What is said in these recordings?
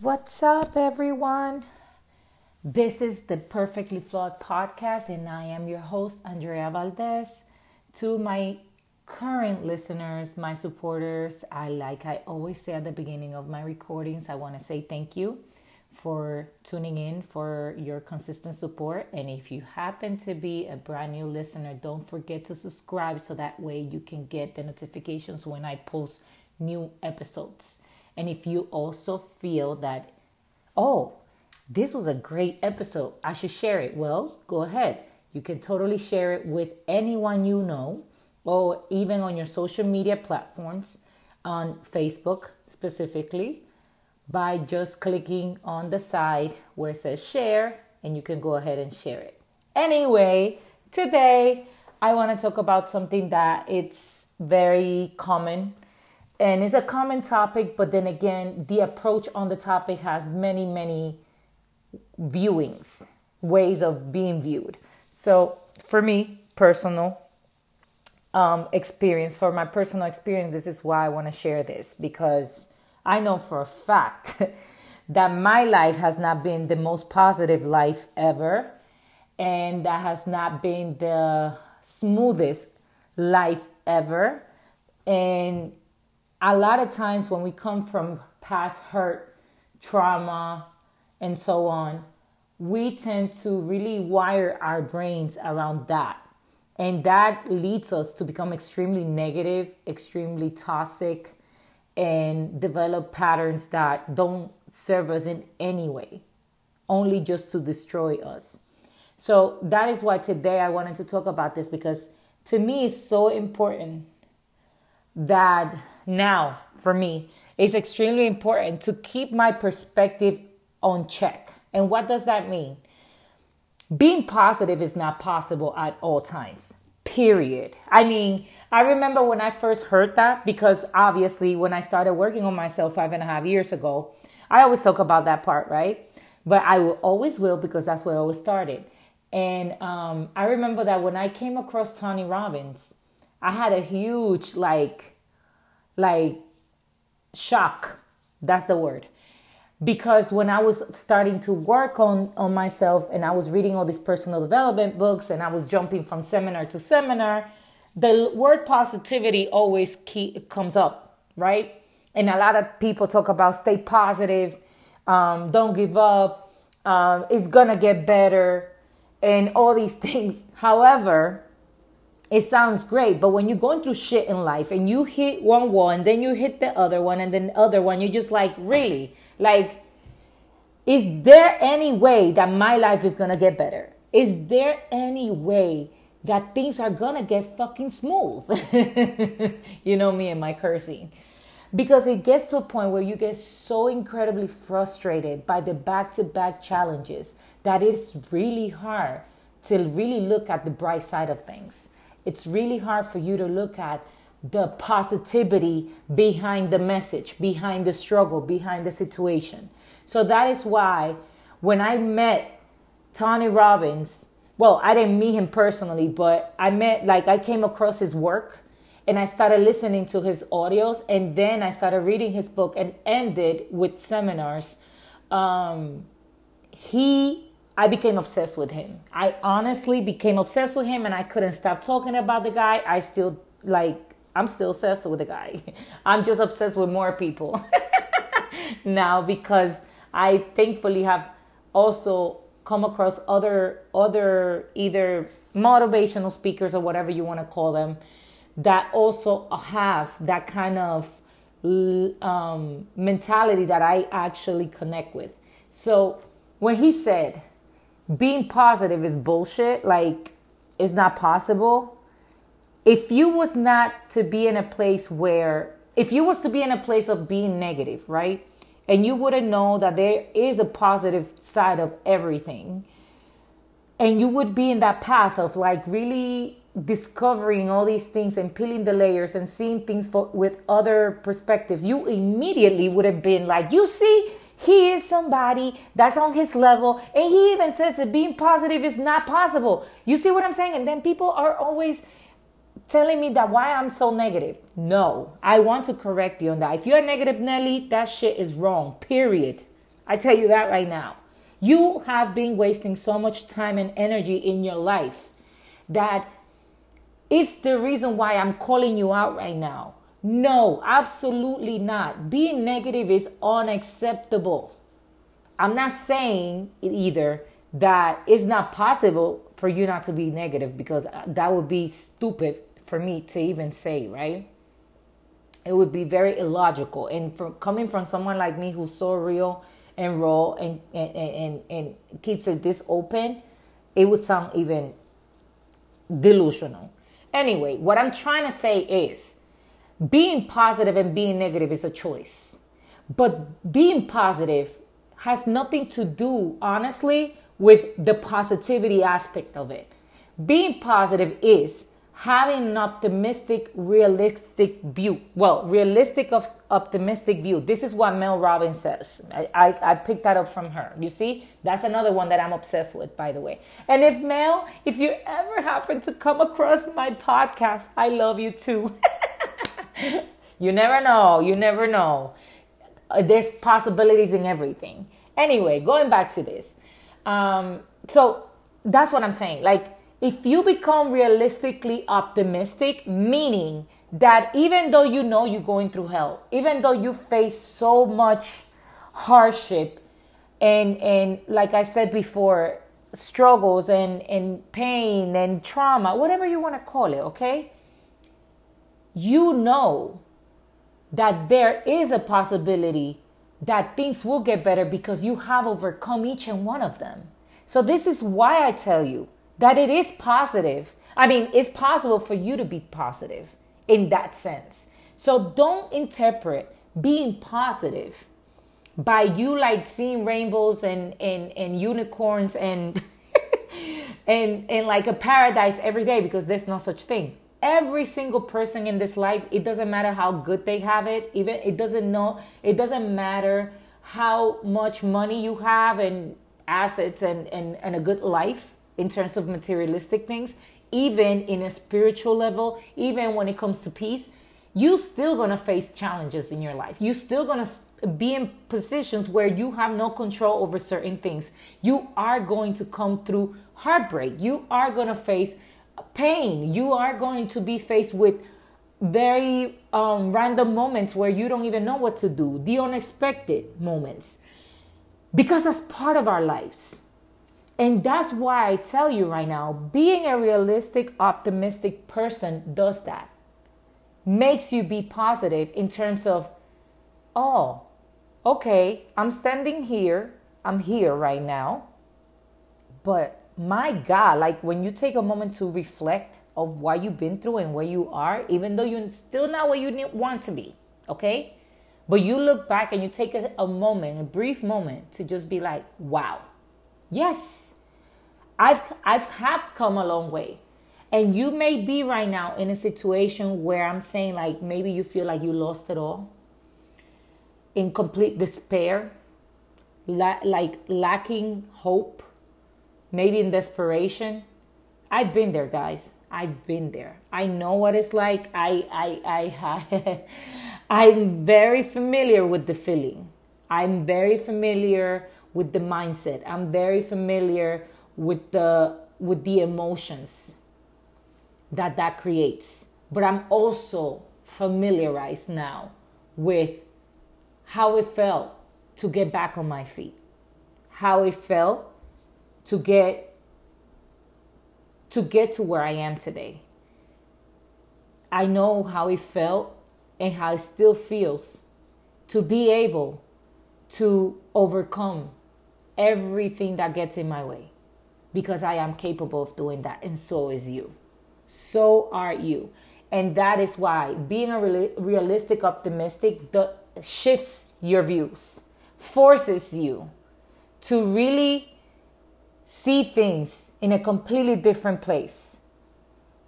What's up, everyone? This is the Perfectly Flawed podcast, and I am your host, Andrea Valdez. To my current listeners, my supporters, I like I always say at the beginning of my recordings, I want to say thank you for tuning in, for your consistent support. And if you happen to be a brand new listener, don't forget to subscribe so that way you can get the notifications when I post new episodes. And if you also feel that, oh, this was a great episode, I should share it, well, go ahead. You can totally share it with anyone you know or even on your social media platforms, on Facebook specifically, by just clicking on the side where it says share, and you can go ahead and share it. Anyway, today I want to talk about something that it's very common and it's a common topic, but then again, the approach on the topic has many, many viewings, ways of being viewed. So, for me, personal um, experience, for my personal experience, this is why I want to share this because I know for a fact that my life has not been the most positive life ever, and that has not been the smoothest life ever. And a lot of times when we come from past hurt, trauma, and so on, we tend to really wire our brains around that. And that leads us to become extremely negative, extremely toxic, and develop patterns that don't serve us in any way, only just to destroy us. So that is why today I wanted to talk about this because to me it's so important that now for me it's extremely important to keep my perspective on check. And what does that mean? Being positive is not possible at all times. Period. I mean, I remember when I first heard that because obviously when I started working on myself five and a half years ago, I always talk about that part, right? But I will always will because that's where I always started. And um, I remember that when I came across Tony Robbins, I had a huge like, like shock. That's the word. Because when I was starting to work on, on myself and I was reading all these personal development books and I was jumping from seminar to seminar, the word positivity always key, comes up, right? And a lot of people talk about stay positive, um, don't give up, uh, it's gonna get better, and all these things. However, it sounds great, but when you're going through shit in life and you hit one wall and then you hit the other one and then the other one, you're just like, really? Like, is there any way that my life is gonna get better? Is there any way that things are gonna get fucking smooth. you know me and my cursing. Because it gets to a point where you get so incredibly frustrated by the back to back challenges that it's really hard to really look at the bright side of things. It's really hard for you to look at the positivity behind the message, behind the struggle, behind the situation. So that is why when I met Tony Robbins, well, I didn't meet him personally, but I met, like, I came across his work and I started listening to his audios and then I started reading his book and ended with seminars. Um, he, I became obsessed with him. I honestly became obsessed with him and I couldn't stop talking about the guy. I still, like, I'm still obsessed with the guy. I'm just obsessed with more people now because I thankfully have also come across other other either motivational speakers or whatever you want to call them that also have that kind of um, mentality that I actually connect with. So when he said being positive is bullshit, like it's not possible. If you was not to be in a place where, if you was to be in a place of being negative, right? and you wouldn't know that there is a positive side of everything and you would be in that path of like really discovering all these things and peeling the layers and seeing things for, with other perspectives you immediately would have been like you see he is somebody that's on his level and he even says that being positive is not possible you see what i'm saying and then people are always telling me that why I'm so negative. No, I want to correct you on that. If you're negative, Nelly, that shit is wrong. Period. I tell you that right now. You have been wasting so much time and energy in your life that it's the reason why I'm calling you out right now. No, absolutely not. Being negative is unacceptable. I'm not saying either that it's not possible for you not to be negative because uh, that would be stupid for me to even say, right? It would be very illogical. And from coming from someone like me who's so real and raw and and, and, and keeps it this open, it would sound even delusional. Anyway, what I'm trying to say is being positive and being negative is a choice. But being positive has nothing to do, honestly, with the positivity aspect of it. Being positive is having an optimistic, realistic view. Well, realistic of optimistic view. This is what Mel Robbins says. I, I, I, picked that up from her. You see, that's another one that I'm obsessed with, by the way. And if Mel, if you ever happen to come across my podcast, I love you too. you never know. You never know. Uh, there's possibilities in everything. Anyway, going back to this. Um, so that's what I'm saying. Like, if you become realistically optimistic, meaning that even though you know you're going through hell, even though you face so much hardship and and like I said before, struggles and, and pain and trauma, whatever you want to call it, okay? You know that there is a possibility that things will get better because you have overcome each and one of them. So this is why I tell you that it is positive. I mean, it's possible for you to be positive in that sense. So don't interpret being positive by you like seeing rainbows and and, and unicorns and and and like a paradise every day because there's no such thing every single person in this life it doesn't matter how good they have it even it doesn't know it doesn't matter how much money you have and assets and and, and a good life in terms of materialistic things, even in a spiritual level, even when it comes to peace, you still gonna face challenges in your life. You still gonna be in positions where you have no control over certain things. You are going to come through heartbreak. You are gonna face pain. You are going to be faced with very um, random moments where you don't even know what to do, the unexpected moments, because that's part of our lives. And that's why I tell you right now being a realistic, optimistic person does that. Makes you be positive in terms of, oh, okay, I'm standing here, I'm here right now. But my God, like when you take a moment to reflect of what you've been through and where you are, even though you're still not where you want to be, okay? But you look back and you take a, a moment, a brief moment to just be like, wow, yes, I've I've have come a long way. And you may be right now in a situation where I'm saying like maybe you feel like you lost it all. In complete despair, la- like lacking hope, maybe in desperation. I've been there, guys. I've been there. I know what it's like. I I I I'm very familiar with the feeling. I'm very familiar with the mindset. I'm very familiar with the with the emotions that that creates but i'm also familiarized now with how it felt to get back on my feet how it felt to get to get to where i am today i know how it felt and how it still feels to be able to overcome everything that gets in my way because I am capable of doing that, and so is you. So are you. And that is why being a realistic optimistic shifts your views, forces you to really see things in a completely different place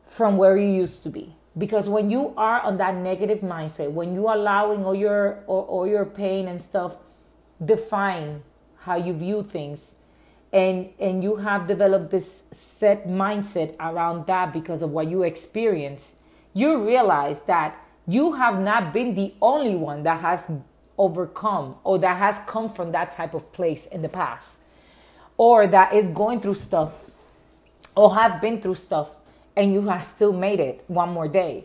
from where you used to be. Because when you are on that negative mindset, when you are allowing all your all, all your pain and stuff define how you view things, and and you have developed this set mindset around that because of what you experience you realize that you have not been the only one that has overcome or that has come from that type of place in the past or that is going through stuff or have been through stuff and you have still made it one more day.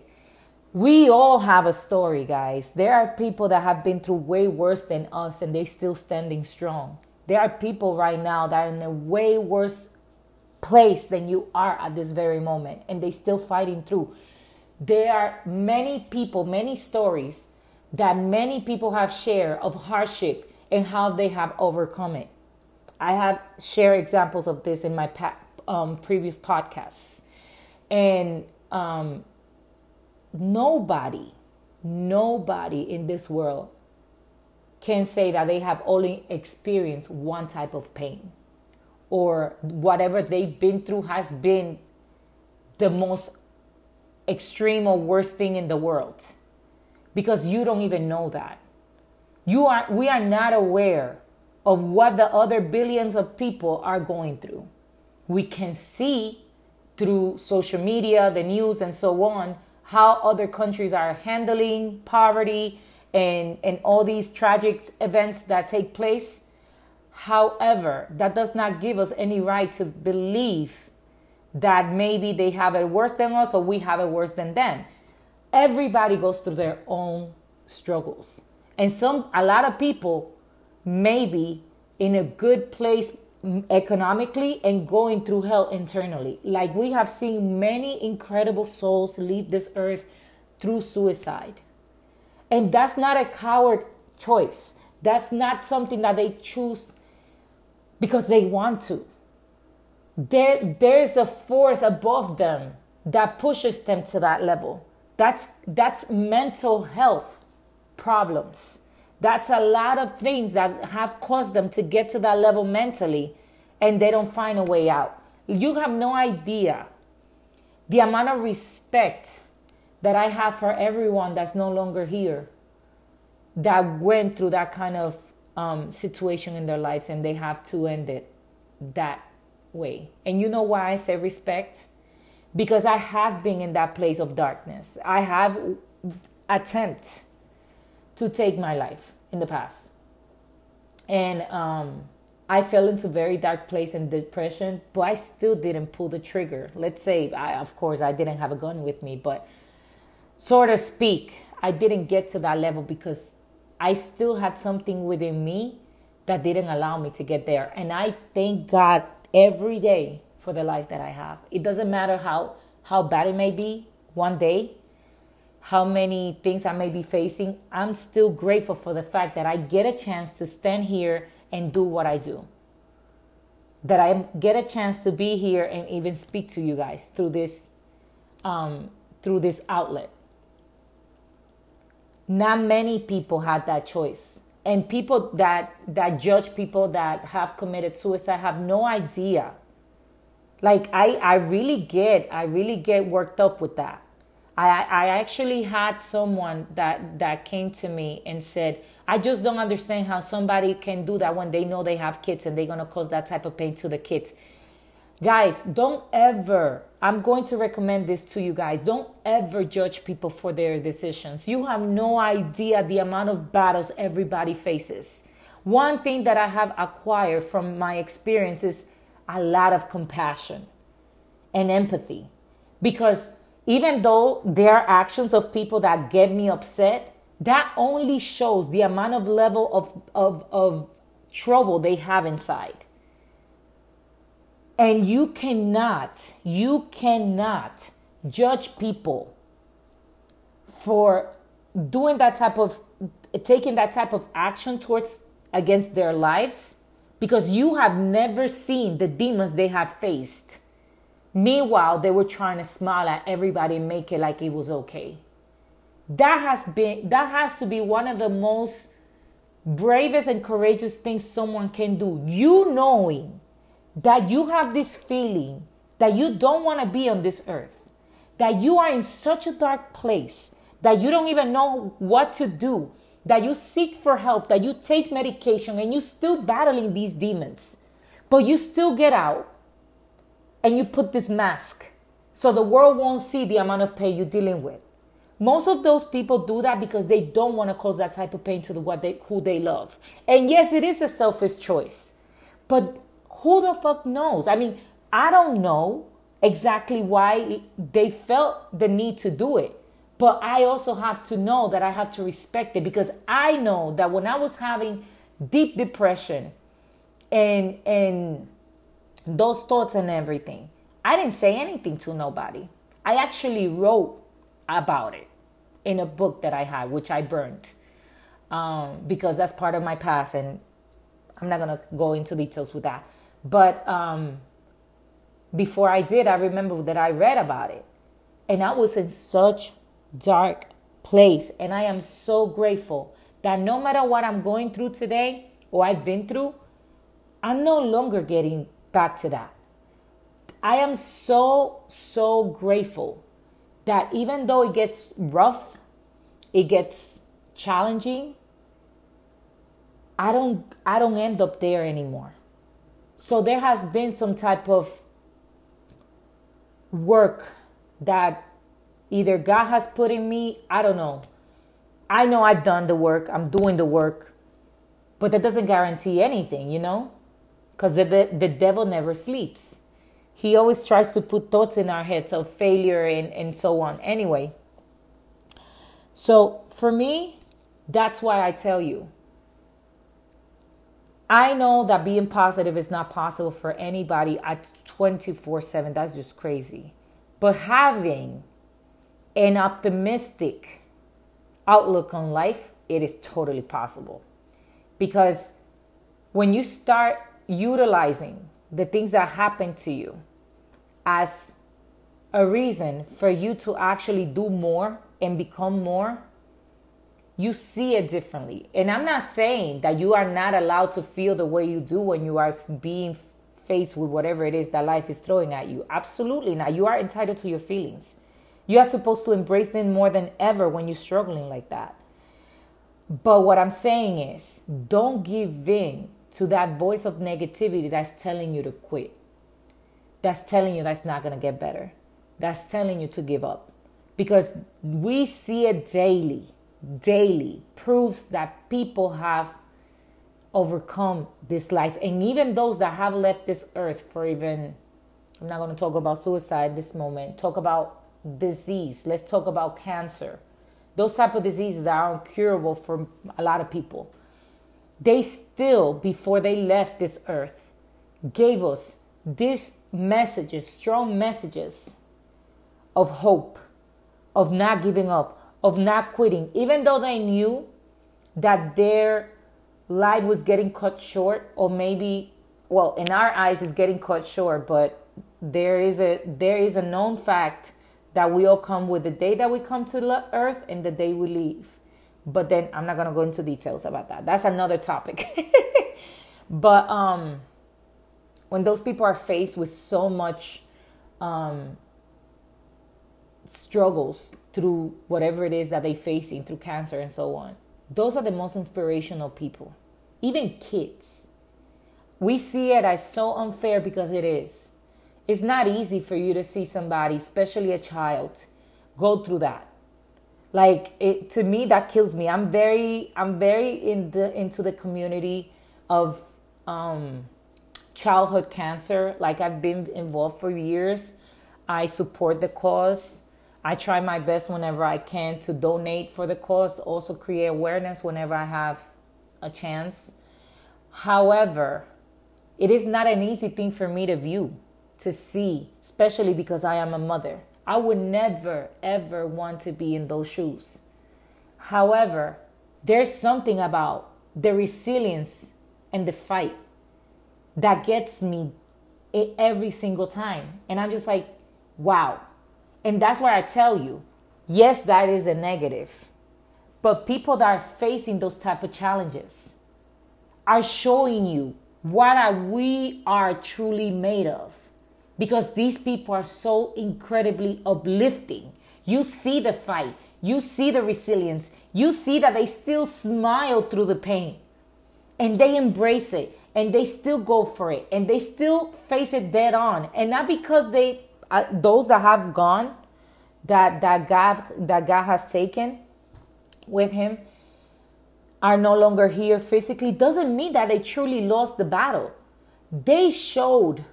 We all have a story, guys. There are people that have been through way worse than us and they still standing strong. There are people right now that are in a way worse place than you are at this very moment and they still fighting through. There are many people, many stories that many people have shared of hardship and how they have overcome it. I have shared examples of this in my um, previous podcasts. And um, nobody, nobody in this world can say that they have only experienced one type of pain or whatever they've been through has been the most extreme or worst thing in the world because you don't even know that you are we are not aware of what the other billions of people are going through we can see through social media, the news, and so on, how other countries are handling poverty and, and all these tragic events that take place. However, that does not give us any right to believe that maybe they have it worse than us or we have it worse than them. Everybody goes through their own struggles. And some a lot of people maybe in a good place economically and going through hell internally. Like we have seen many incredible souls leave this earth through suicide. And that's not a coward choice. That's not something that they choose because they want to. There, there's a force above them that pushes them to that level. That's that's mental health problems. That's a lot of things that have caused them to get to that level mentally and they don't find a way out. You have no idea the amount of respect that I have for everyone that's no longer here that went through that kind of um, situation in their lives and they have to end it that way. And you know why I say respect? Because I have been in that place of darkness. I have attempt to take my life in the past. And um, I fell into very dark place and depression, but I still didn't pull the trigger. Let's say, I, of course, I didn't have a gun with me, but sort of speak, I didn't get to that level because I still had something within me that didn't allow me to get there. And I thank God every day for the life that I have. It doesn't matter how how bad it may be one day, how many things I may be facing, I'm still grateful for the fact that I get a chance to stand here and do what I do. That I get a chance to be here and even speak to you guys through this um, through this outlet. Not many people had that choice. And people that that judge people that have committed suicide have no idea. Like I I really get I really get worked up with that I, I actually had someone that that came to me and said, I just don't understand how somebody can do that when they know they have kids and they're gonna cause that type of pain to the kids. Guys, don't ever, I'm going to recommend this to you guys. Don't ever judge people for their decisions. You have no idea the amount of battles everybody faces. One thing that I have acquired from my experience is a lot of compassion and empathy because even though there are actions of people that get me upset, that only shows the amount of level of, of, of trouble they have inside. And you cannot, you cannot judge people for doing that type of, taking that type of action towards, against their lives because you have never seen the demons they have faced Meanwhile, they were trying to smile at everybody and make it like it was okay. That has been that has to be one of the most bravest and courageous things someone can do. You knowing that you have this feeling that you don't want to be on this earth, that you are in such a dark place, that you don't even know what to do, that you seek for help, that you take medication and you're still battling these demons, but you still get out and you put this mask so the world won't see the amount of pain you're dealing with. Most of those people do that because they don't want to cause that type of pain to the what they who they love. And yes, it is a selfish choice. But who the fuck knows? I mean, I don't know exactly why they felt the need to do it. But I also have to know that I have to respect it because I know that when I was having deep depression and and those thoughts and everything, I didn't say anything to nobody. I actually wrote about it in a book that I had, which I burned um, because that's part of my past, and I'm not gonna go into details with that. But um, before I did, I remember that I read about it, and I was in such dark place, and I am so grateful that no matter what I'm going through today or I've been through, I'm no longer getting back to that. I am so so grateful that even though it gets rough, it gets challenging, I don't I don't end up there anymore. So there has been some type of work that either God has put in me, I don't know. I know I've done the work, I'm doing the work, but that doesn't guarantee anything, you know? Because the, the, devil never sleeps. He always tries to put thoughts in our heads of failure and, and so on. Anyway, so for me, that's why I tell you. I know that being positive is not possible for anybody at 24 7. That's just crazy. But having an optimistic outlook on life, it is totally possible. Because when you start utilizing the things that happen to you as a reason for you to actually do more and become more, you see it differently. And I'm not saying that you are not allowed to feel the way you do when you are being faced with whatever it is that life is throwing at you. Absolutely not. You are entitled to your feelings. You are supposed to embrace them more than ever when you're struggling like that. But what I'm saying is, don't give in to that voice of negativity that's telling you to quit, that's telling you that's not going to get better, that's telling you to give up. Because we see it daily, daily, proves that people have overcome this life. And even those that have left this earth for even, I'm not going to talk about suicide this moment, talk about disease. Let's talk about cancer. Those type of diseases that are incurable for a lot of people they still, before they left this earth, gave us these messages, strong messages of hope, of not giving up, of not quitting, even though they knew that their life was getting cut short, or maybe, well, in our eyes, is getting cut short, but there is a there is a known fact that we all come with the day that we come to the earth and the day we leave but then I'm not gonna go into details about that. That's another topic. but um, when those people are faced with so much um, struggles through whatever it is that they're facing through cancer and so on, those are the most inspirational people. Even kids. We see it as so unfair because it is. It's not easy for you to see somebody, especially a child, go through that like it to me that kills me. I'm very i'm very in the into the community of um childhood cancer. Like i've been involved for years. I support the cause. I try my best whenever i can to donate for the cause also create awareness whenever i have a chance. However it is not an easy thing for me to view to see especially because i am a mother I would never, ever want to be in those shoes. However, there's something about the resilience and the fight that gets me every single time. And I'm just like, wow. And that's why I tell you, yes, that is a negative. But people that are facing those type of challenges are showing you what are we are truly made of because these people are so incredibly uplifting. You see the fight, you see the resilience, you see that they still smile through the pain and they embrace it and they still go for it and they still face it dead on. And not because they, uh, those that have gone, that that God that God has taken with him are no longer here physically doesn't mean that they truly lost the battle. They showed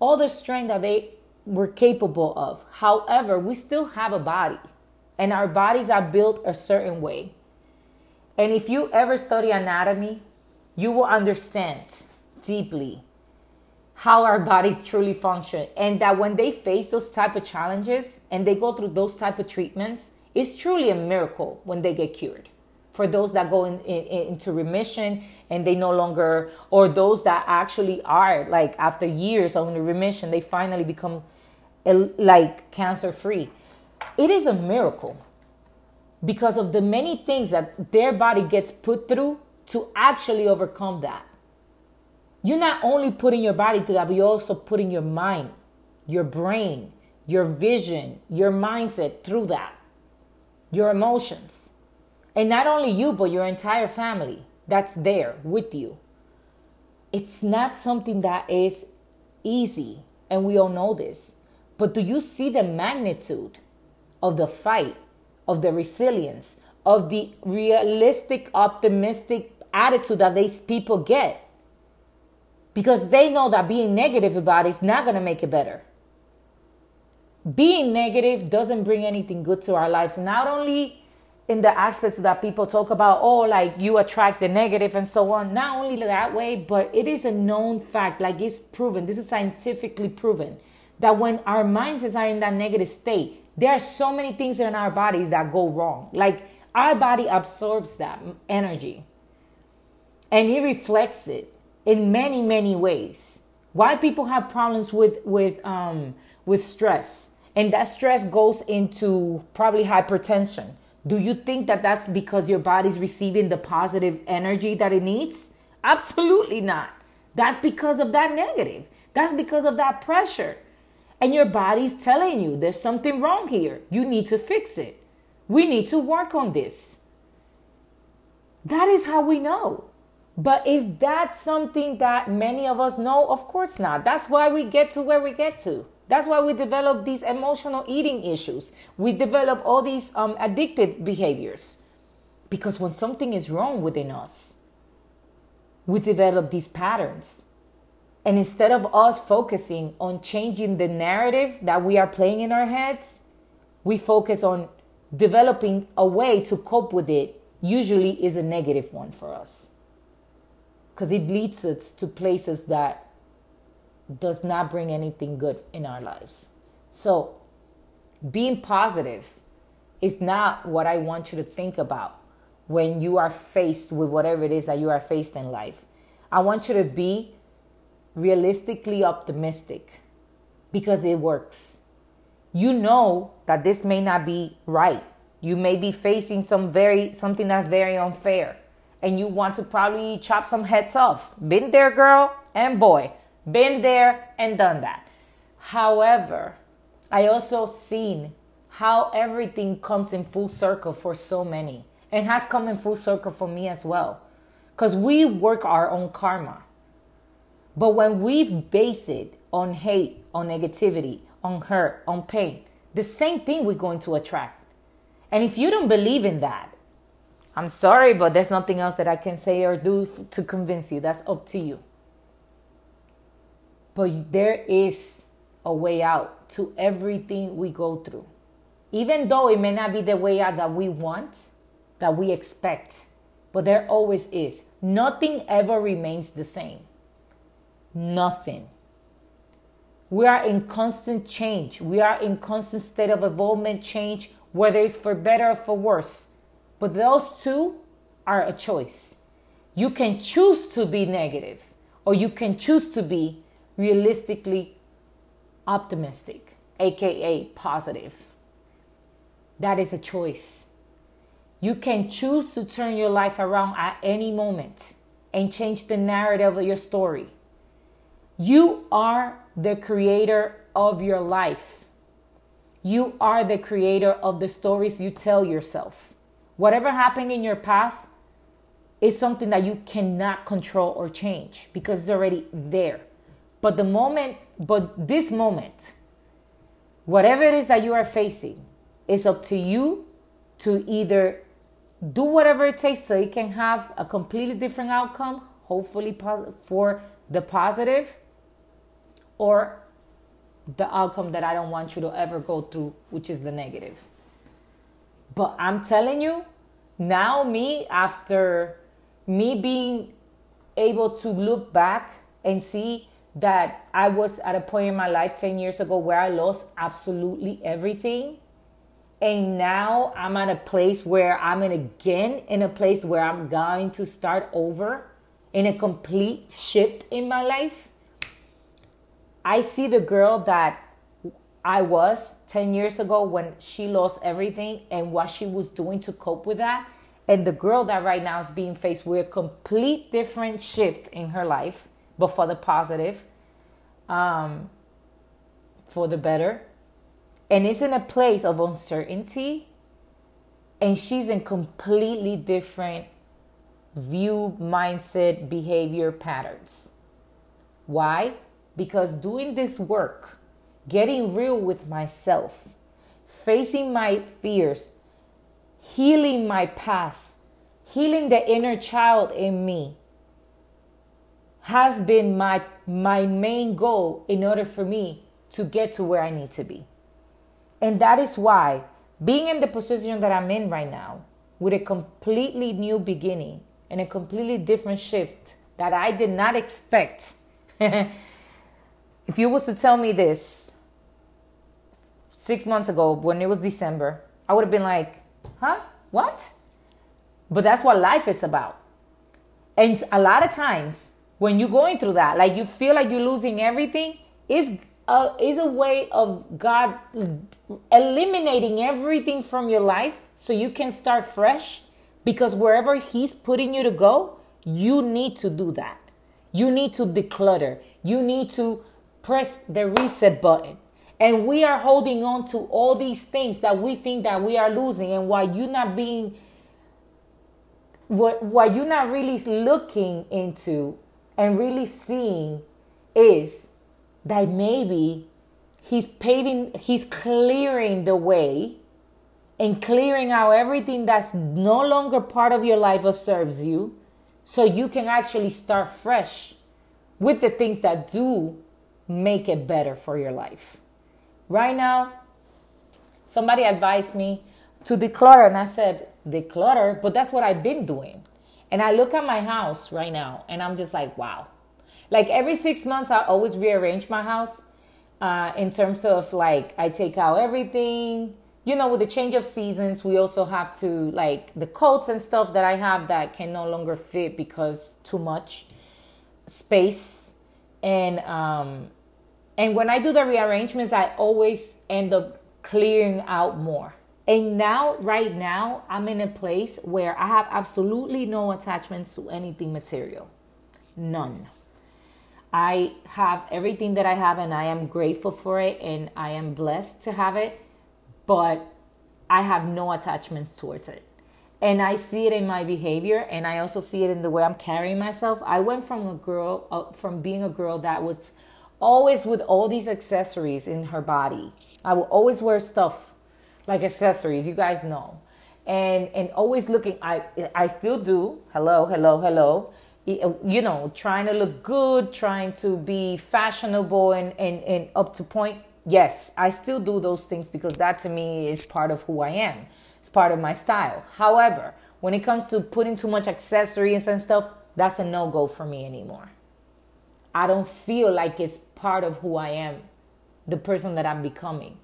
all the strength that they were capable of. However, we still have a body, and our bodies are built a certain way. And if you ever study anatomy, you will understand deeply how our bodies truly function and that when they face those type of challenges and they go through those type of treatments it's truly a miracle when they get cured for those that go in, in, into remission and they no longer or those that actually are like after years of remission they finally become eh, like cancer free it is a miracle because of the many things that their body gets put through to actually overcome that. You're not only putting your body through that, but you're also putting your mind, your brain, your vision, your mindset through that, your emotions. And not only you, but your entire family that's there with you. It's not something that is easy, and we all know this. But do you see the magnitude of the fight, of the resilience, of the realistic, optimistic attitude that these people get? because they know that being negative about it is not going to make it better. Being negative doesn't bring anything good to our lives. Not only in the aspects that people talk about, oh, like you attract the negative and so on. Not only that way, but it is a known fact, like it's proven, this is scientifically proven, that when our minds are in that negative state, there are so many things in our bodies that go wrong. Like our body absorbs that energy. And it reflects it in many many ways. Why people have problems with with um with stress. And that stress goes into probably hypertension do you think that that's because your body's receiving the positive energy that it needs? Absolutely not. That's because of that negative. That's because of that pressure. And your body's telling you there's something wrong here. You need to fix it. We need to work on this. That is how we know. But is that something that many of us know? Of course not. That's why we get to where we get to. That's why we develop these emotional eating issues. We develop all these um, addictive behaviors. Because when something is wrong within us, we develop these patterns. And instead of us focusing on changing the narrative that we are playing in our heads, we focus on developing a way to cope with it, usually is a negative one for us because it leads us to places that does not bring anything good in our lives. So, being positive is not what I want you to think about when you are faced with whatever it is that you are faced in life. I want you to be realistically optimistic because it works. You know that this may not be right. You may be facing some very something that's very unfair and you want to probably chop some heads off. Been there, girl and boy. Been there and done that. However, I also seen how everything comes in full circle for so many and has come in full circle for me as well. Because we work our own karma. But when we base it on hate, on negativity, on hurt, on pain, the same thing we're going to attract. And if you don't believe in that, I'm sorry, but there's nothing else that I can say or do to convince you. That's up to you. But there is a way out to everything we go through. Even though it may not be the way out that we want, that we expect, but there always is. Nothing ever remains the same. Nothing. We are in constant change. We are in constant state of evolvement, change, whether it's for better or for worse. But those two are a choice. You can choose to be negative or you can choose to be realistically optimistic, aka positive. That is a choice. You can choose to turn your life around at any moment and change the narrative of your story. You are the creator of your life. You are the creator of the stories you tell yourself. Whatever happened in your past is something that you cannot control or change because it's already there. But the moment, but this moment, whatever it is that you are facing, it's up to you to either do whatever it takes so you can have a completely different outcome, hopefully for the positive, or the outcome that I don't want you to ever go through, which is the negative. But I'm telling you, now me, after me being able to look back and see that I was at a point in my life 10 years ago where I lost absolutely everything. And now I'm at a place where I'm in again in a place where I'm going to start over in a complete shift in my life. I see the girl that I was 10 years ago when she lost everything and what she was doing to cope with that. And the girl that right now is being faced with a complete different shift in her life, but for the positive, um, for the better. And is in a place of uncertainty. And she's in completely different view, mindset, behavior patterns. Why? Because doing this work, getting real with myself, facing my fears, healing my past, healing the inner child in me has been my my main goal in order for me to get to where I need to be. And that is why being in the position that I'm in right now with a completely new beginning and a completely different shift that I did not expect. if you was to tell me this 6 months ago when it was December, I would have been like, Huh? What? But that's what life is about. And a lot of times when you're going through that, like you feel like you're losing everything, is a, uh, is a way of God eliminating everything from your life so you can start fresh because wherever He's putting you to go, you need to do that. You need to declutter. You need to press the reset button. And we are holding on to all these things that we think that we are losing. And why you're not being, what, what you're not really looking into and really seeing is that maybe he's paving, he's clearing the way and clearing out everything that's no longer part of your life or serves you so you can actually start fresh with the things that do make it better for your life. Right now, somebody advised me to declutter, and I said, declutter, but that's what I've been doing. And I look at my house right now, and I'm just like, wow. Like every six months, I always rearrange my house uh, in terms of like, I take out everything. You know, with the change of seasons, we also have to like the coats and stuff that I have that can no longer fit because too much space. And um, and when I do the rearrangements, I always end up clearing out more. And now, right now, I'm in a place where I have absolutely no attachments to anything material. None. I have everything that I have and I am grateful for it and I am blessed to have it, but I have no attachments towards it. And I see it in my behavior and I also see it in the way I'm carrying myself. I went from a girl, uh, from being a girl that was always with all these accessories in her body. I will always wear stuff like accessories, you guys know. And and always looking I I still do. Hello, hello, hello. Uh, you know, trying to look good, trying to be fashionable and, and, and up to point. Yes, I still do those things because that to me is part of who I am. It's part of my style. However, when it comes to putting too much accessories and stuff, that's a no go for me anymore. I don't feel like it's part of who I am, the person that I'm becoming.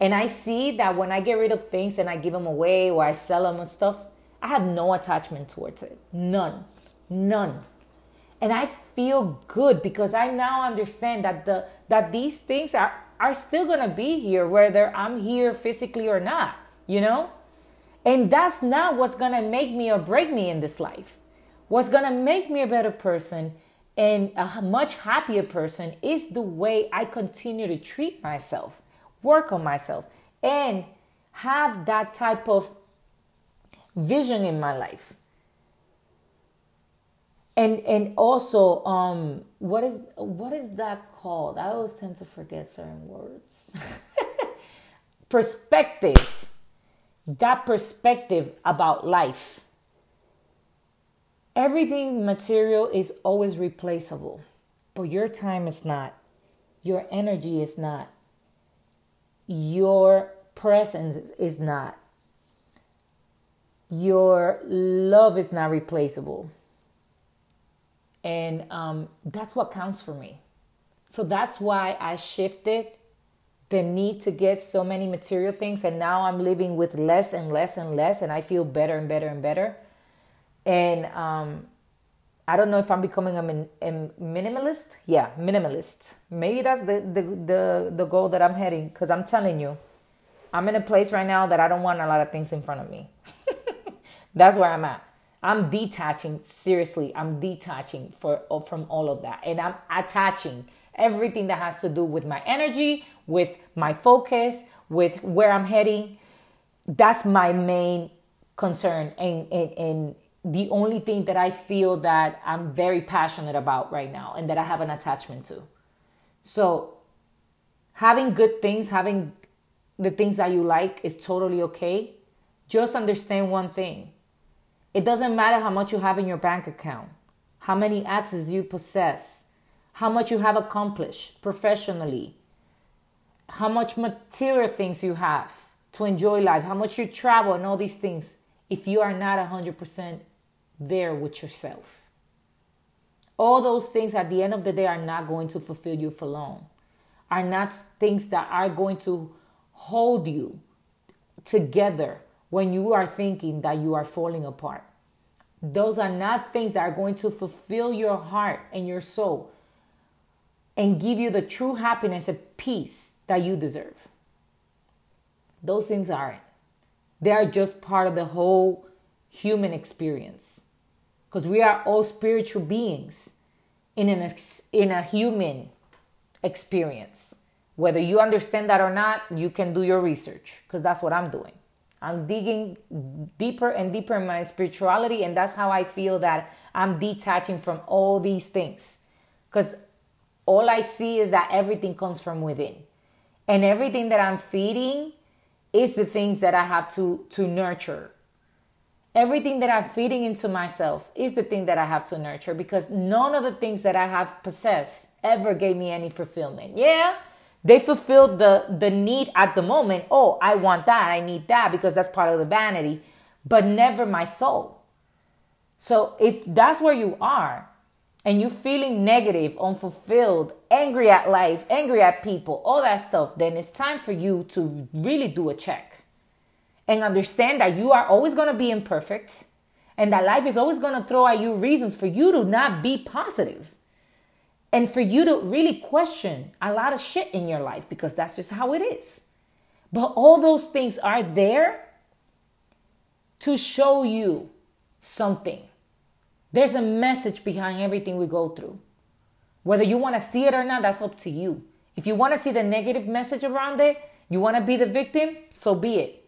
And I see that when I get rid of things and I give them away or I sell them and stuff, I have no attachment towards it. None. None. And I feel good because I now understand that the that these things are are still going to be here whether I'm here physically or not, you know? And that's not what's going to make me or break me in this life. What's going to make me a better person and a much happier person is the way I continue to treat myself, work on myself, and have that type of vision in my life. And and also, um, what is what is that called? I always tend to forget certain words. Perspective. that perspective about life. Everything material is always replaceable, but your time is not. Your energy is not. Your presence is not. Your love is not replaceable. And um, that's what counts for me. So that's why I shifted the need to get so many material things. And now I'm living with less and less and less. And I feel better and better and better. And um, I don't know if I'm becoming a, min- a, minimalist. Yeah, minimalist. Maybe that's the, the, the, the goal that I'm heading. Because I'm telling you, I'm in a place right now that I don't want a lot of things in front of me. that's where I'm at. I'm detaching seriously. I'm detaching for uh, from all of that, and I'm attaching everything that has to do with my energy, with my focus, with where I'm heading. That's my main concern, and and, and the only thing that I feel that I'm very passionate about right now, and that I have an attachment to. So, having good things, having the things that you like is totally okay. Just understand one thing it doesn't matter how much you have in your bank account, how many assets you possess, how much you have accomplished professionally, how much material things you have to enjoy life, how much you travel, and all these things, if you are not 100% there with yourself. All those things at the end of the day are not going to fulfill you for long, are not things that are going to hold you together when you are thinking that you are falling apart. Those are not things that are going to fulfill your heart and your soul and give you the true happiness and peace that you deserve. Those things aren't. They are just part of the whole human experience. Because we are all spiritual beings in, an ex- in a human experience. Whether you understand that or not, you can do your research because that's what I'm doing. I'm digging deeper and deeper in my spirituality, and that's how I feel that I'm detaching from all these things. Because all I see is that everything comes from within. And everything that I'm feeding is the things that I have to, to nurture. Everything that I'm feeding into myself is the thing that I have to nurture because none of the things that I have possessed ever gave me any fulfillment. Yeah, they fulfilled the, the need at the moment. Oh, I want that. I need that because that's part of the vanity, but never my soul. So if that's where you are and you're feeling negative, unfulfilled, angry at life, angry at people, all that stuff, then it's time for you to really do a check and understand that you are always going to be imperfect and that life is always going to throw at you reasons for you to not be positive and for you to really question a lot of shit in your life because that's just how it is. But all those things are there to show you something. There's a message behind everything we go through. Whether you want to see it or not, that's up to you. If you want to see the negative message around it, you want to be the victim, so be it.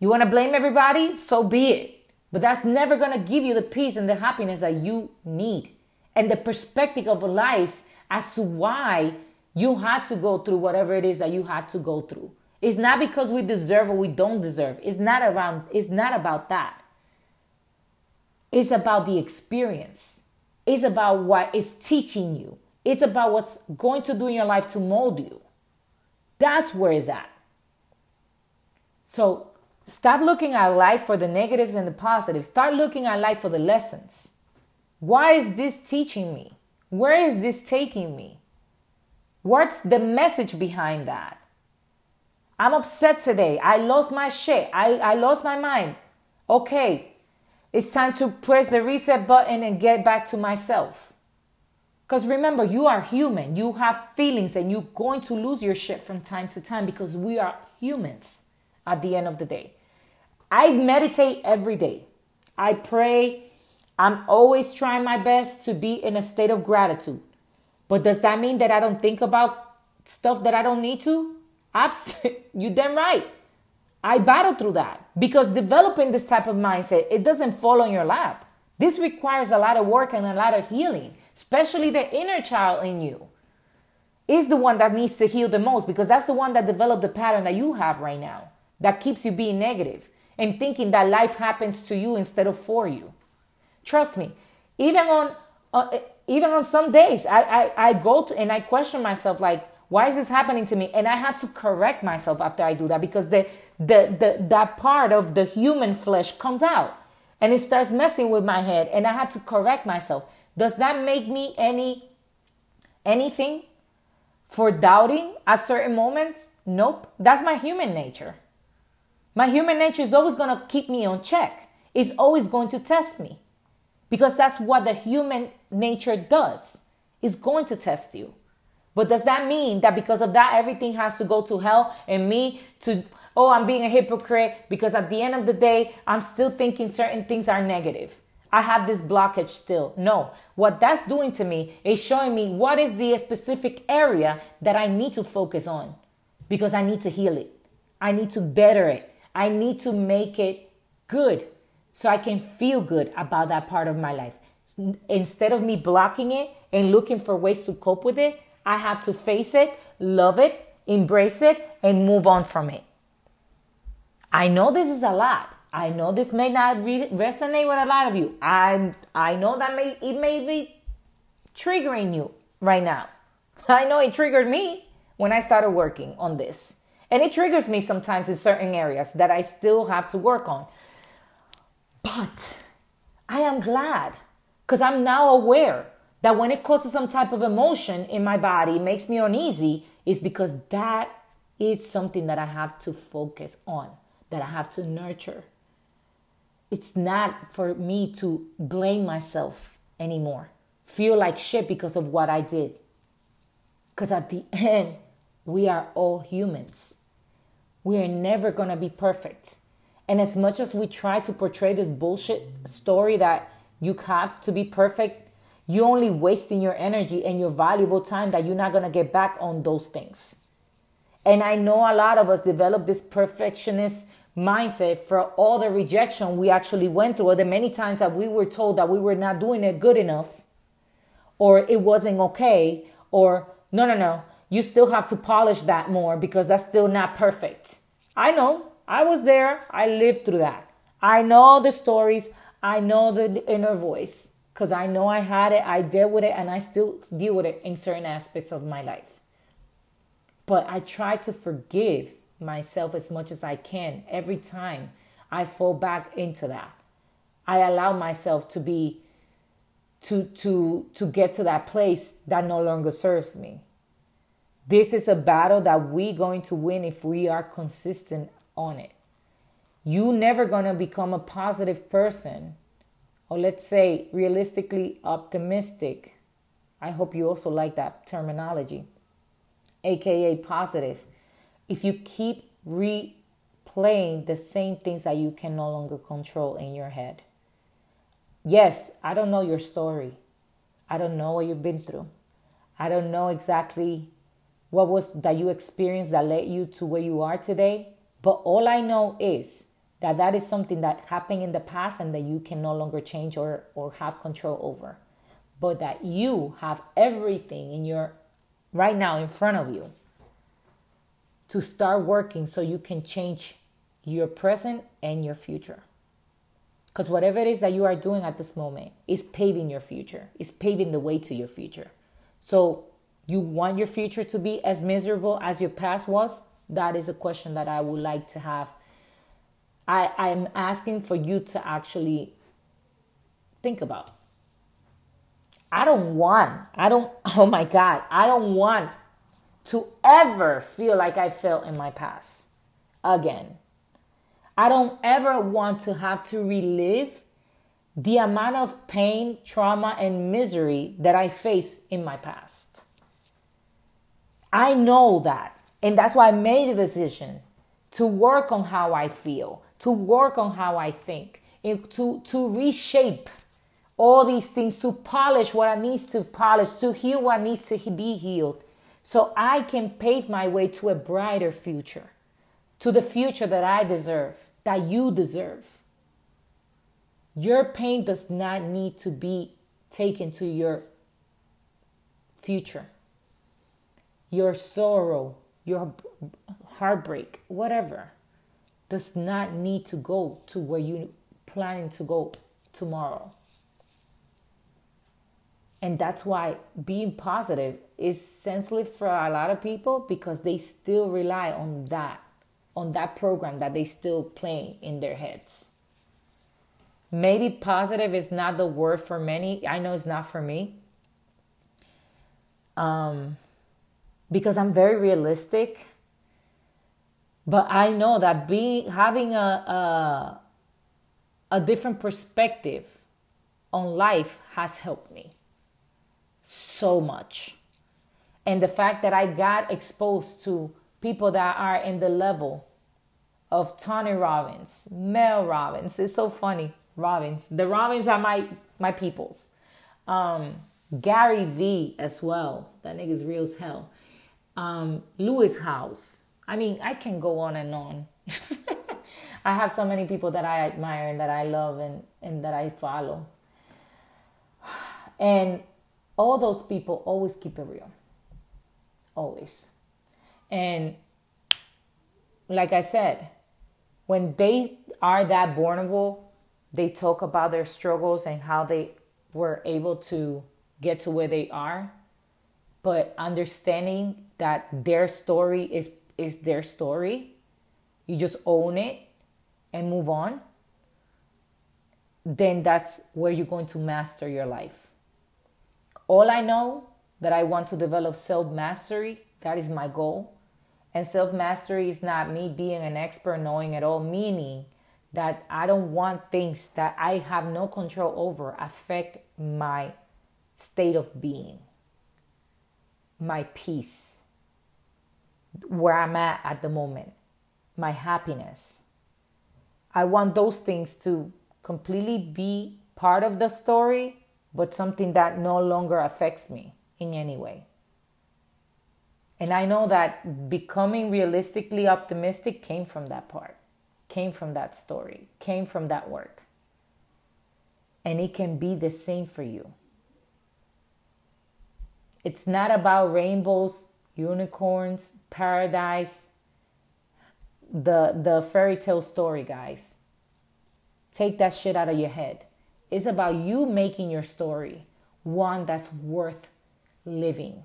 You want to blame everybody, so be it. But that's never going to give you the peace and the happiness that you need and the perspective of life as to why you had to go through whatever it is that you had to go through. It's not because we deserve or we don't deserve. It's not around it's not about that. It's about the experience. It's about what it's teaching you. It's about what's going to do in your life to mold you. That's where it's at. So stop looking at life for the negatives and the positives. Start looking at life for the lessons. Why is this teaching me? Where is this taking me? What's the message behind that? I'm upset today. I lost my shit. I, I lost my mind. Okay, it's time to press the reset button and get back to myself. Because remember, you are human. You have feelings and you're going to lose your shit from time to time because we are humans at the end of the day. I meditate every day. I pray I'm always trying my best to be in a state of gratitude. But does that mean that I don't think about stuff that I don't need to? Absolutely. You damn right. I battle through that because developing this type of mindset, it doesn't fall on your lap. This requires a lot of work and a lot of healing, especially the inner child in you is the one that needs to heal the most because that's the one that developed the pattern that you have right now. that keeps you being negative and thinking that life happens to you instead of for you. Trust me, even on uh, even on some days, I, I, I go to and I question myself like, why is this happening to me? And I have to correct myself after I do that because the the, the that part of the human flesh comes out and it starts messing with my head and I have to correct myself. Does that make me any anything for doubting at certain moments? Nope. That's my human nature. My human nature is always going to keep me on check. It's always going to test me because that's what the human nature does. It's going to test you. But does that mean that because of that, everything has to go to hell and me to, oh, I'm being a hypocrite because at the end of the day, I'm still thinking certain things are negative? I have this blockage still. No, what that's doing to me is showing me what is the specific area that I need to focus on because I need to heal it. I need to better it. I need to make it good so I can feel good about that part of my life. Instead of me blocking it and looking for ways to cope with it, I have to face it, love it, embrace it, and move on from it. I know this is a lot. I know this may not re- resonate with a lot of you. I I know that may it may be triggering you right now. I know it triggered me when I started working on this. And it triggers me sometimes in certain areas that I still have to work on. But I am glad because I'm now aware that when it causes some type of emotion in my body, makes me uneasy, is because that is something that I have to focus on, that I have to nurture. It's not for me to blame myself anymore, feel like shit because of what I did. Because at the end, we are all humans. We are never to be perfect. And as much as we try to portray this bullshit story that you have to be perfect, you're only wasting your energy and your valuable time that you're not to get back on those things. And I know a lot of us develop this perfectionist mindset for all the rejection we actually went through, or the many times that we were told that we were not doing it good enough, or it wasn't okay, or no, no, no, you still have to polish that more because that's still not perfect. I know, I was there, I lived through that. I know the stories, I know the inner voice because I know I had it, I dealt with it, and I still deal with it in certain aspects of my life. But I try to forgive myself as much as I can every time I fall back into that. I allow myself to be to to to get to that place that no longer serves me. This is a battle that we're going to win if we are consistent on it. You never to become a positive person or let's say realistically optimistic. I hope you also like that terminology, aka positive. If you keep replaying the same things that you can no longer control in your head. Yes, I don't know your story. I don't know what you've been through. I don't know exactly what was that you experienced that led you to where you are today. But all I know is that that is something that happened in the past and that you can no longer change or, or have control over. But that you have everything in your right now in front of you to start working so you can change your present and your future. Because whatever it is that you are doing at this moment is paving your future is paving the way to your future. So you want your future to be as miserable as your past was that is a question that i would like to have I, I'm asking for you to actually think about. I don't want, I don't, oh my God, I don't want to ever feel like I felt in my past again. I don't ever want to have to relive the amount of pain, trauma, and misery that I faced in my past. I know that. And that's why I made a decision to work on how I feel, to work on how I think, and to, to reshape all these things, to polish what I need to polish, to heal what needs to be healed, so I can pave my way to a brighter future, to the future that I deserve, that you deserve. Your pain does not need to be taken to your future. Your sorrow, your heartbreak, whatever does not need to go to where you're planning to go tomorrow. And that's why being positive is sensitive for a lot of people because they still rely on that, on that program that they still play in their heads. Maybe positive is not the word for many. I know it's not for me. Um, because I'm very realistic. But I know that being having a, a a different perspective on life has helped me so much. And the fact that I got exposed to people that are in the level of Tony Robbins, Mel Robbins, it's so funny. Robbins, the Robbins are my my peoples. Um, Gary V as well. That nigga's real as hell. Um, Lewis Howes. I mean, I can go on and on. I have so many people that I admire and that I love and, and that I follow. And all those people always keep it real. Always. And like I said, when they are that vulnerable, they talk about their struggles and how they were able to get to where they are. But understanding that their story is is their story. You just own it and move on, then that's where you're going to master your life. All I know that I want to develop self mastery, that is my goal. And self mastery is not me being an expert, knowing it all, meaning that I don't want things that I have no control over affect my state of being, my peace, where I'm at at the moment, my happiness. I want those things to completely be part of the story, but something that no longer affects me in any way. And I know that becoming realistically optimistic came from that part, came from that story, came from that work. And it can be the same for you. It's not about rainbows, unicorns, paradise, the the fairy tale story, guys. Take that shit out of your head. It's about you making your story one that's worth living.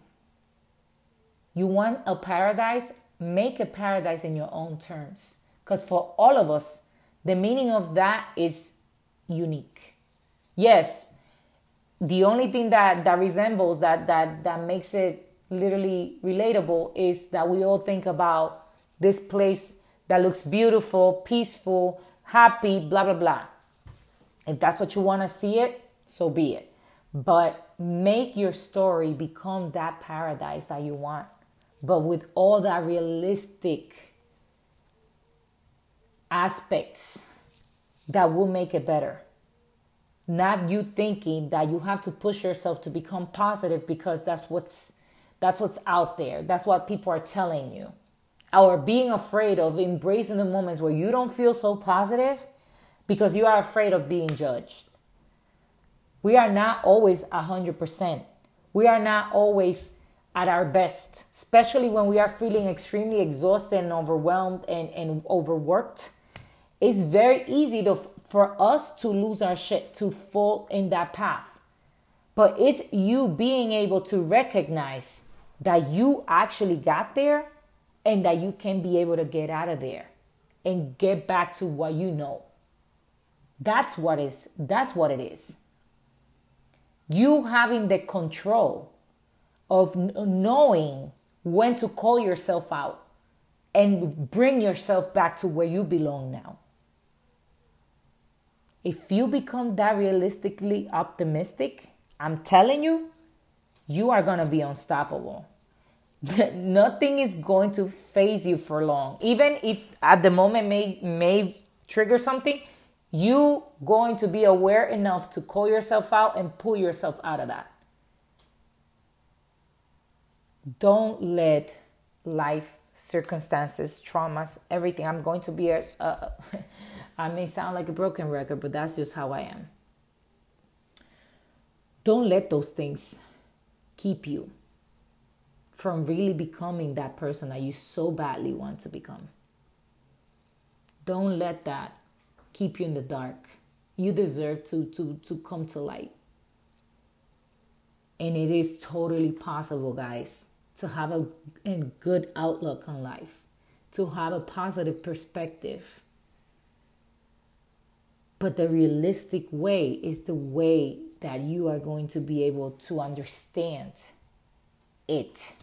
You want a paradise? Make a paradise in your own terms. Because for all of us, the meaning of that is unique. Yes, the only thing that, that resembles that, that, that makes it literally relatable is that we all think about this place that looks beautiful, peaceful, happy, blah, blah, blah. If that's what you want to see it, so be it. But make your story become that paradise that you want, but with all that realistic aspects that will make it better. Not you thinking that you have to push yourself to become positive because that's what's that's what's out there. That's what people are telling you or being afraid of embracing the moments where you don't feel so positive because you are afraid of being judged. We are not always 100%. We are not always at our best, especially when we are feeling extremely exhausted and overwhelmed and, and overworked. It's very easy to, for us to lose our shit, to fall in that path. But it's you being able to recognize that you actually got there and that you can be able to get out of there and get back to what you know. That's what is that's what it is. You having the control of knowing when to call yourself out and bring yourself back to where you belong now. If you become that realistically optimistic, I'm telling you, you are going to be unstoppable. nothing is going to phase you for long. Even if at the moment may may trigger something, you going to be aware enough to call yourself out and pull yourself out of that. Don't let life circumstances, traumas, everything. I'm going to be a, a I may sound like a broken record, but that's just how I am. Don't let those things keep you from really becoming that person that you so badly want to become. Don't let that keep you in the dark. You deserve to to to come to light. And it is totally possible, guys, to have a, a good outlook on life, to have a positive perspective. But the realistic way is the way that you are going to be able to understand it.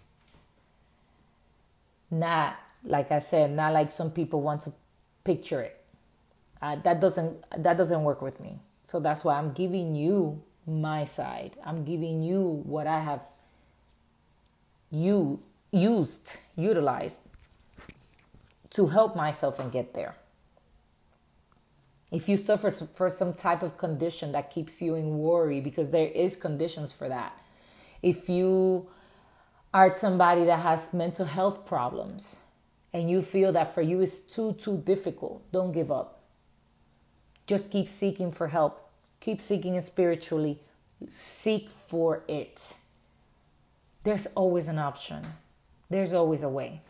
Not, like I said, not like some people want to picture it. Uh, that doesn't that doesn't work with me. So that's why I'm giving you my side. I'm giving you what I have you used, utilized to help myself and get there. If you suffer for some type of condition that keeps you in worry because there is conditions for that. If you are somebody that has mental health problems and you feel that for you it's too too difficult, don't give up. Just keep seeking for help. Keep seeking it spiritually seek for it. There's always an option, there's always a way.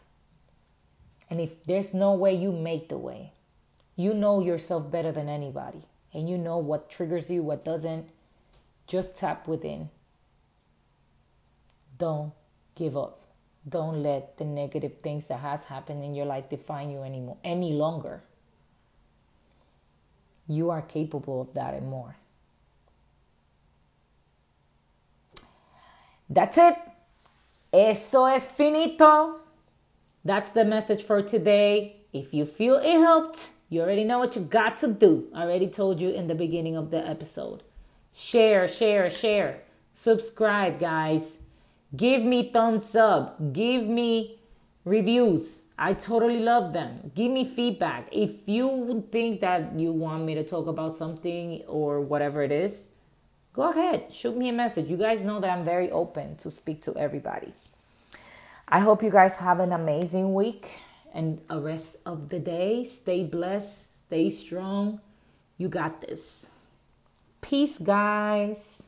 And if there's no way, you make the way. You know yourself better than anybody, and you know what triggers you, what doesn't. Just tap within. Don't give up. Don't let the negative things that has happened in your life define you anymore any longer. You are capable of that and more. That's it. Eso es finito. That's the message for today. If you feel it helped, you already know what you got to do. I already told you in the beginning of the episode. Share, share, share. Subscribe, guys. Give me thumbs up. Give me reviews. I totally love them. Give me feedback. If you think that you want me to talk about something or whatever it is, go ahead, shoot me a message. You guys know that I'm very open to speak to everybody. I hope you guys have an amazing week and a rest of the day. Stay blessed, stay strong. You got this. Peace, guys.